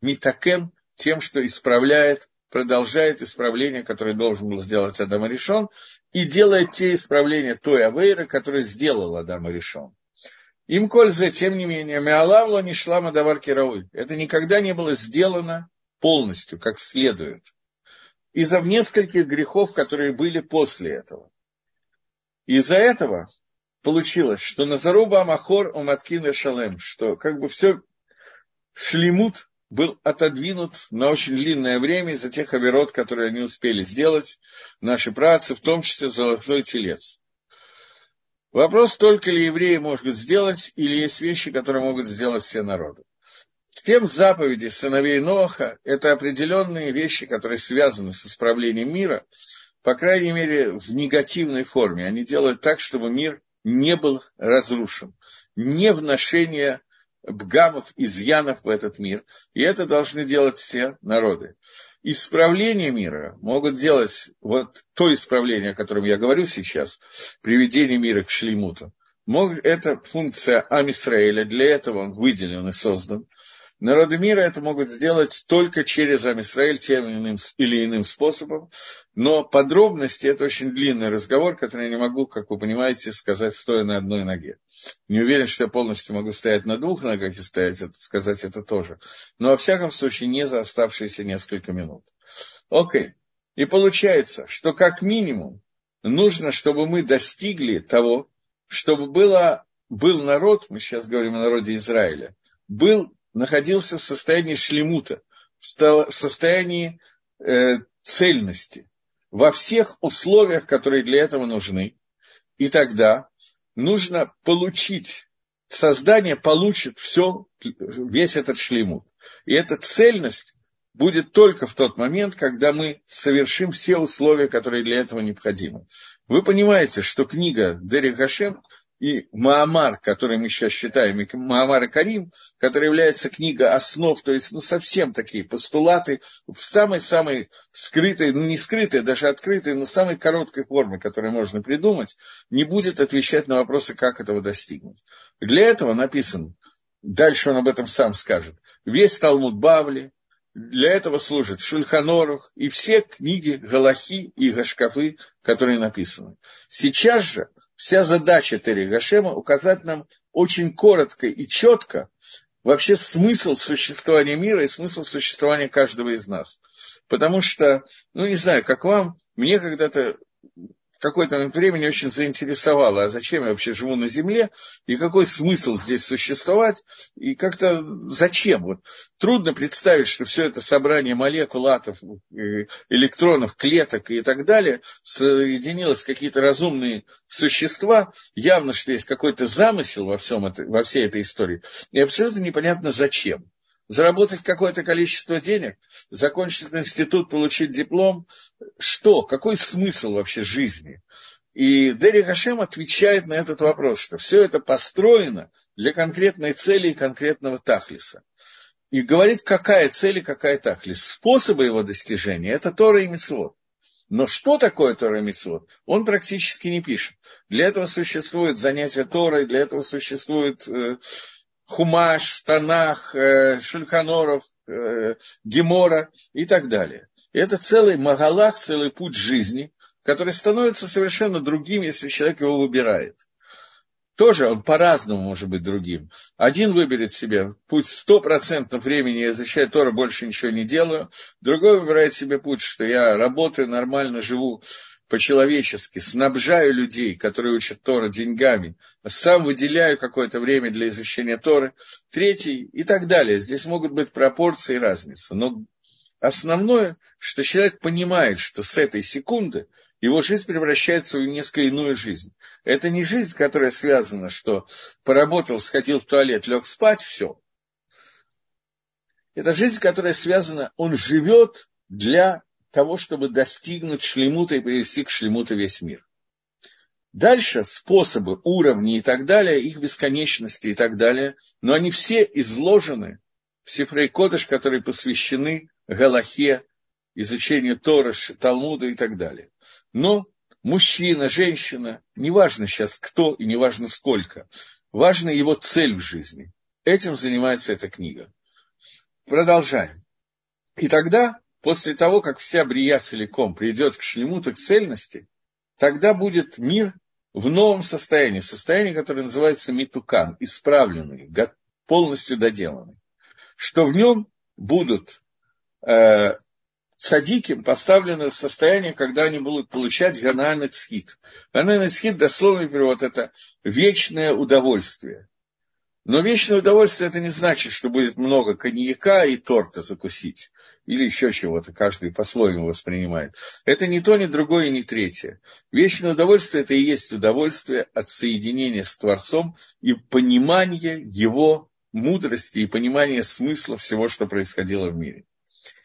Митакен, тем, что исправляет, продолжает исправление, которое должен был сделать Адам Аришон, и делает те исправления той Авейры, которые сделал Адам Аришон. Им кольза, тем не менее, Меалавло не шла Мадавар Кирауи. Это никогда не было сделано полностью, как следует из-за нескольких грехов, которые были после этого. Из-за этого получилось, что на Заруба Амахор Уматкин и Шалем, что как бы все шлемут был отодвинут на очень длинное время из-за тех оверот, которые они успели сделать, наши працы, в том числе золотой телец. Вопрос, только ли евреи могут сделать, или есть вещи, которые могут сделать все народы. Тем заповеди сыновей Ноаха – это определенные вещи, которые связаны с исправлением мира, по крайней мере, в негативной форме. Они делают так, чтобы мир не был разрушен. Не вношение бгамов, изъянов в этот мир. И это должны делать все народы. Исправление мира могут делать вот то исправление, о котором я говорю сейчас, приведение мира к шлеймуту. Это функция Амисраэля, для этого он выделен и создан. Народы мира это могут сделать только через Амисраэль тем или иным способом, но подробности – это очень длинный разговор, который я не могу, как вы понимаете, сказать, стоя на одной ноге. Не уверен, что я полностью могу стоять на двух ногах и стоять, сказать это тоже. Но, во всяком случае, не за оставшиеся несколько минут. Окей. И получается, что как минимум нужно, чтобы мы достигли того, чтобы было, был народ, мы сейчас говорим о народе Израиля, был находился в состоянии шлемута, в состоянии э, цельности, во всех условиях, которые для этого нужны. И тогда нужно получить, создание получит все, весь этот шлемут. И эта цельность будет только в тот момент, когда мы совершим все условия, которые для этого необходимы. Вы понимаете, что книга Дерри Хашем и Маамар, который мы сейчас считаем, Маамар и Карим, который является книга основ, то есть ну, совсем такие постулаты в самой-самой скрытой, ну не скрытой, даже открытой, но самой короткой форме, которую можно придумать, не будет отвечать на вопросы, как этого достигнуть. Для этого написан, дальше он об этом сам скажет, весь Талмуд Бавли, для этого служит Шульханорух и все книги Галахи и Гашкафы, которые написаны. Сейчас же вся задача Тери Гашема указать нам очень коротко и четко вообще смысл существования мира и смысл существования каждого из нас. Потому что, ну не знаю, как вам, мне когда-то какое-то времени очень заинтересовало, а зачем я вообще живу на Земле, и какой смысл здесь существовать, и как-то зачем. Вот трудно представить, что все это собрание молекул, атов, э, электронов, клеток и так далее соединилось какие-то разумные существа, явно, что есть какой-то замысел во, всем это, во всей этой истории, и абсолютно непонятно зачем заработать какое-то количество денег, закончить институт, получить диплом. Что? Какой смысл вообще жизни? И Дери Хашем отвечает на этот вопрос, что все это построено для конкретной цели и конкретного тахлиса. И говорит, какая цель и какая тахлис. Способы его достижения – это Тора и Митцвот. Но что такое Тора и Митцвот, он практически не пишет. Для этого существует занятие Торой, для этого существует э, Хумаш, Танах, э, Шульханоров, э, Гемора и так далее. И это целый Магалах, целый путь жизни, который становится совершенно другим, если человек его выбирает. Тоже он по-разному может быть другим. Один выберет себе путь стопроцентно времени, я изучаю Тора, больше ничего не делаю. Другой выбирает себе путь, что я работаю, нормально живу, по-человечески, снабжаю людей, которые учат Тора деньгами, сам выделяю какое-то время для изучения Торы, третий и так далее. Здесь могут быть пропорции и разница. Но основное, что человек понимает, что с этой секунды его жизнь превращается в несколько иную жизнь. Это не жизнь, которая связана, что поработал, сходил в туалет, лег спать, все. Это жизнь, которая связана, он живет для того, чтобы достигнуть шлемута и привести к шлемуту весь мир. Дальше способы, уровни и так далее, их бесконечности и так далее, но они все изложены в Сифрей Кодыш, которые посвящены Галахе, изучению Тора, Талмуда и так далее. Но мужчина, женщина, неважно сейчас кто и неважно сколько, важна его цель в жизни. Этим занимается эта книга. Продолжаем. И тогда после того, как вся брия целиком придет к шлемуту, к цельности, тогда будет мир в новом состоянии, состоянии, которое называется митукан, исправленный, полностью доделанный, что в нем будут э, садиким поставлены в состояние, когда они будут получать ганан цхит. Ганан цхит, дословный перевод, это вечное удовольствие. Но вечное удовольствие это не значит, что будет много коньяка и торта закусить. Или еще чего-то, каждый по-своему воспринимает. Это не то, ни другое, ни третье. Вечное удовольствие это и есть удовольствие от соединения с Творцом и понимания его мудрости и понимания смысла всего, что происходило в мире.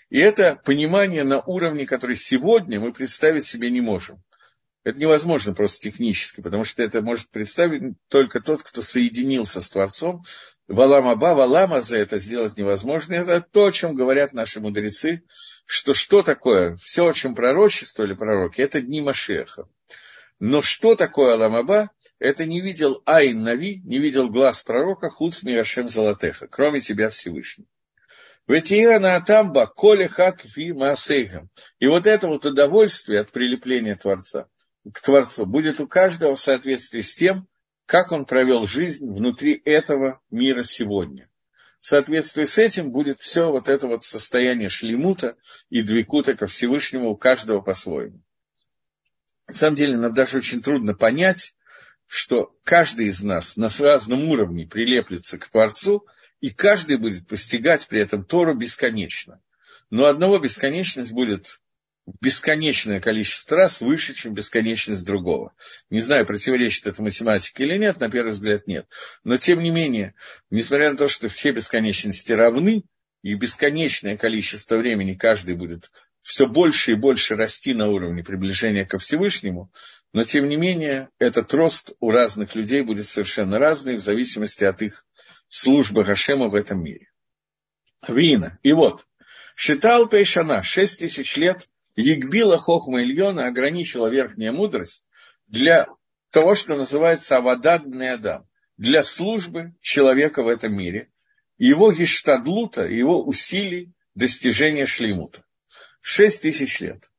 И это понимание на уровне, который сегодня мы представить себе не можем. Это невозможно просто технически, потому что это может представить только тот, кто соединился с Творцом. Валама ба, валама за это сделать невозможно. Это то, о чем говорят наши мудрецы, что что такое, все, о чем пророчествовали пророки, это дни Машеха. Но что такое Аламаба, это не видел Айн Нави, не видел глаз пророка Хуц Мирашем Золотеха, кроме тебя Всевышний. Ветиена Атамба, Коли Хат Ви Маасейхам. И вот это вот удовольствие от прилепления Творца – к Творцу будет у каждого в соответствии с тем, как он провел жизнь внутри этого мира сегодня. В соответствии с этим будет все вот это вот состояние шлемута и двикута ко Всевышнему у каждого по-своему. На самом деле, нам даже очень трудно понять, что каждый из нас на разном уровне прилеплется к Творцу, и каждый будет постигать при этом Тору бесконечно. Но одного бесконечность будет бесконечное количество раз выше, чем бесконечность другого. Не знаю, противоречит это математике или нет, на первый взгляд нет. Но тем не менее, несмотря на то, что все бесконечности равны, и бесконечное количество времени каждый будет все больше и больше расти на уровне приближения ко Всевышнему, но тем не менее этот рост у разных людей будет совершенно разный в зависимости от их службы Гашема в этом мире. Вина. И вот, считал Пейшана, шесть тысяч лет Егбила Хохма Ильона ограничила верхняя мудрость для того, что называется Авададный Адам, для службы человека в этом мире, его гештадлута, его усилий достижения шлеймута. Шесть тысяч лет.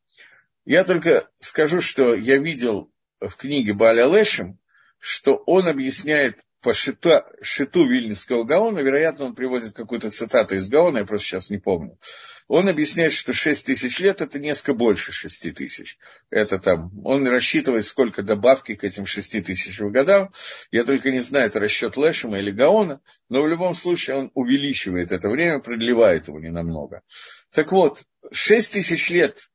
Я только скажу, что я видел в книге Баля Лешем, что он объясняет по шиту, шиту Вильнинского Гаона, вероятно, он приводит какую-то цитату из Гаона, я просто сейчас не помню. Он объясняет, что 6 тысяч лет – это несколько больше 6 тысяч. Это там, он рассчитывает, сколько добавки к этим 6 тысячам годам. Я только не знаю, это расчет Лешема или Гаона, но в любом случае он увеличивает это время, продлевает его ненамного. Так вот, 6 тысяч лет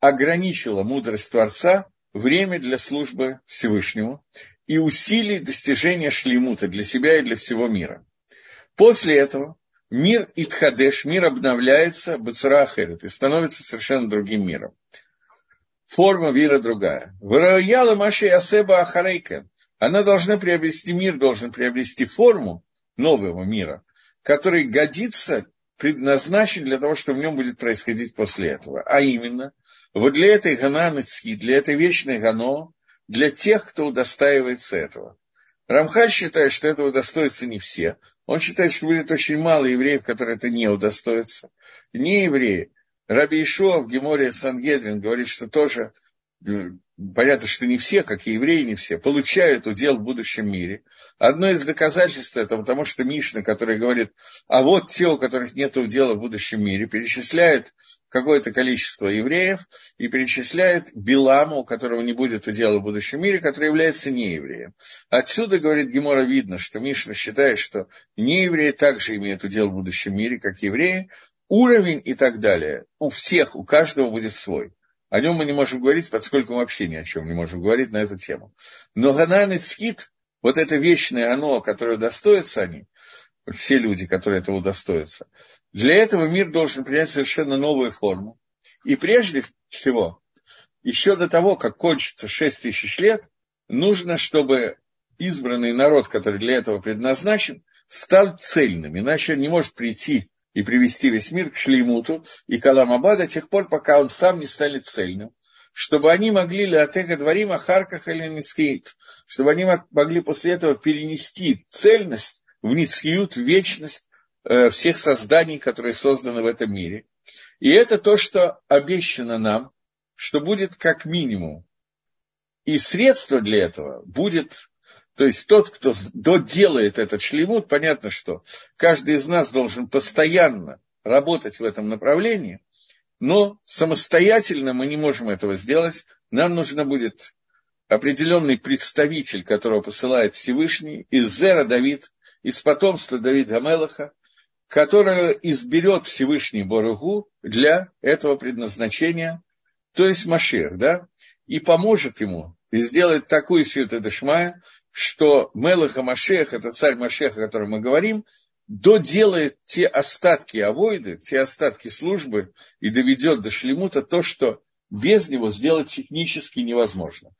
ограничила мудрость Творца время для службы Всевышнему и усилий достижения шлемута для себя и для всего мира. После этого мир Итхадеш, мир обновляется Бацурахерет и становится совершенно другим миром. форма мира другая. Выраяла Маши Асеба Ахарейка. Она должна приобрести, мир должен приобрести форму нового мира, который годится, предназначен для того, что в нем будет происходить после этого. А именно, вот для этой гананецки, для этой вечной гано, для тех, кто удостаивается этого. Рамхаль считает, что этого удостоятся не все. Он считает, что будет очень мало евреев, которые это не удостоятся. Не евреи. Раби Ишуа в Геморе Сангедрин говорит, что тоже понятно, что не все, как и евреи, не все, получают удел в будущем мире. Одно из доказательств этого, потому что Мишна, который говорит, а вот те, у которых нет удела в будущем мире, перечисляет какое-то количество евреев и перечисляет Биламу, у которого не будет удела в будущем мире, который является неевреем. Отсюда, говорит Гемора, видно, что Мишна считает, что неевреи также имеют удел в будущем мире, как евреи, уровень и так далее. У всех, у каждого будет свой. О нем мы не можем говорить, поскольку вообще ни о чем не можем говорить на эту тему. Но и Скит, вот это вечное оно, которое удостоится они, все люди, которые этого удостоятся, для этого мир должен принять совершенно новую форму. И прежде всего, еще до того, как кончится шесть тысяч лет, нужно, чтобы избранный народ, который для этого предназначен, стал цельным. Иначе он не может прийти и привести весь мир к Шлеймуту и Каламаба до тех пор, пока он сам не станет цельным, чтобы они могли Леотеха Дворим Ахарках или Ницкиит, чтобы они могли после этого перенести цельность в Ницкиют, в вечность э, всех созданий, которые созданы в этом мире. И это то, что обещано нам, что будет как минимум. И средство для этого будет то есть тот, кто доделает этот шлемут, понятно, что каждый из нас должен постоянно работать в этом направлении, но самостоятельно мы не можем этого сделать. Нам нужно будет определенный представитель, которого посылает Всевышний, из Зера Давид, из потомства Давида Мелаха, которого изберет Всевышний Боругу для этого предназначения, то есть Машех, да, и поможет ему, и сделает такую сюда Дашмая, что Мелаха Машех, это царь Машеха, о котором мы говорим, доделает те остатки авойды, те остатки службы и доведет до шлемута то, что без него сделать технически невозможно.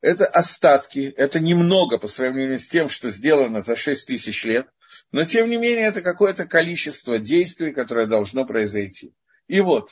Это остатки, это немного по сравнению с тем, что сделано за 6 тысяч лет, но тем не менее это какое-то количество действий, которое должно произойти. И вот,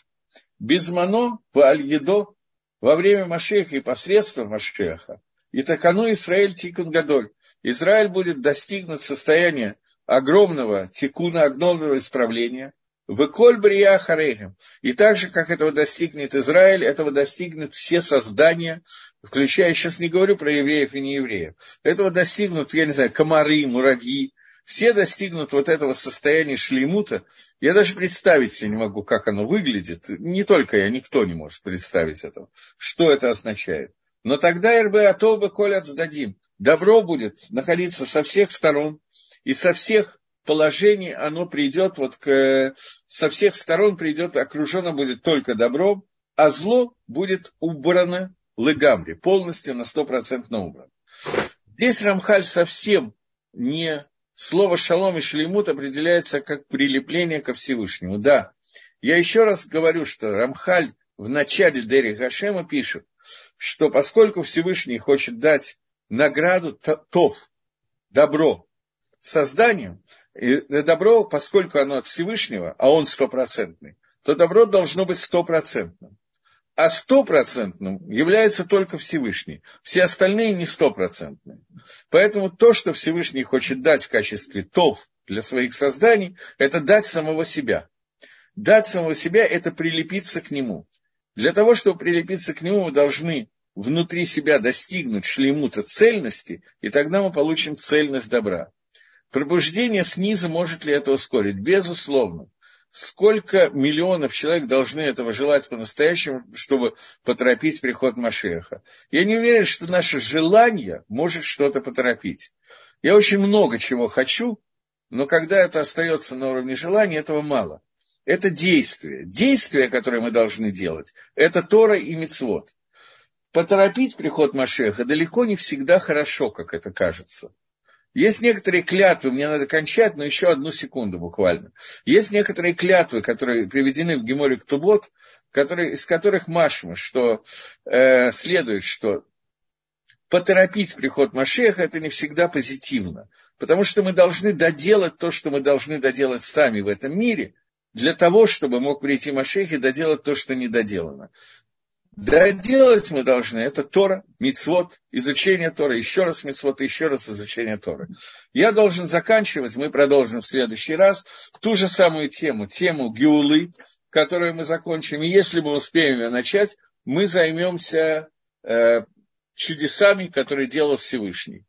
без мано в Аль-Едо во время Машеха и посредством Машеха и такану Израиль тикун гадоль. Израиль будет достигнуть состояния огромного тикуна, огромного исправления. В Коль Брия Харейхем. И так же, как этого достигнет Израиль, этого достигнут все создания, включая, сейчас не говорю про евреев и неевреев, этого достигнут, я не знаю, комары, муравьи, все достигнут вот этого состояния шлемута. Я даже представить себе не могу, как оно выглядит. Не только я, никто не может представить этого. Что это означает. Но тогда РБ Атобы колят сдадим. Добро будет находиться со всех сторон, и со всех положений оно придет, вот к, со всех сторон придет, окружено будет только добром, а зло будет убрано легамри, полностью на стопроцентно убрано. Здесь Рамхаль совсем не... Слово шалом и шлемут определяется как прилепление ко Всевышнему. Да, я еще раз говорю, что Рамхаль в начале Дери Гашема пишет, что поскольку Всевышний хочет дать награду тов, добро, созданием, и добро, поскольку оно от Всевышнего, а он стопроцентный, то добро должно быть стопроцентным. А стопроцентным является только Всевышний. Все остальные не стопроцентные. Поэтому то, что Всевышний хочет дать в качестве тов для своих созданий, это дать самого себя. Дать самого себя – это прилепиться к нему. Для того, чтобы прилепиться к нему, мы должны внутри себя достигнуть шлемута цельности, и тогда мы получим цельность добра. Пробуждение снизу может ли это ускорить? Безусловно. Сколько миллионов человек должны этого желать по-настоящему, чтобы поторопить приход Машеха? Я не уверен, что наше желание может что-то поторопить. Я очень много чего хочу, но когда это остается на уровне желания, этого мало это действие. Действие, которое мы должны делать, это Тора и Мицвод. Поторопить приход Машеха далеко не всегда хорошо, как это кажется. Есть некоторые клятвы, мне надо кончать, но еще одну секунду буквально. Есть некоторые клятвы, которые приведены в Геморе Ктубот, которые, из которых машма, что э, следует, что поторопить приход Машеха, это не всегда позитивно. Потому что мы должны доделать то, что мы должны доделать сами в этом мире, для того, чтобы мог прийти Машех и доделать то, что не доделано. Доделать мы должны это Тора, Мицвод, изучение Тора, еще раз Мицвод, еще раз изучение Тора. Я должен заканчивать, мы продолжим в следующий раз ту же самую тему, тему Геулы, которую мы закончим. И если мы успеем ее начать, мы займемся э, чудесами, которые делал Всевышний.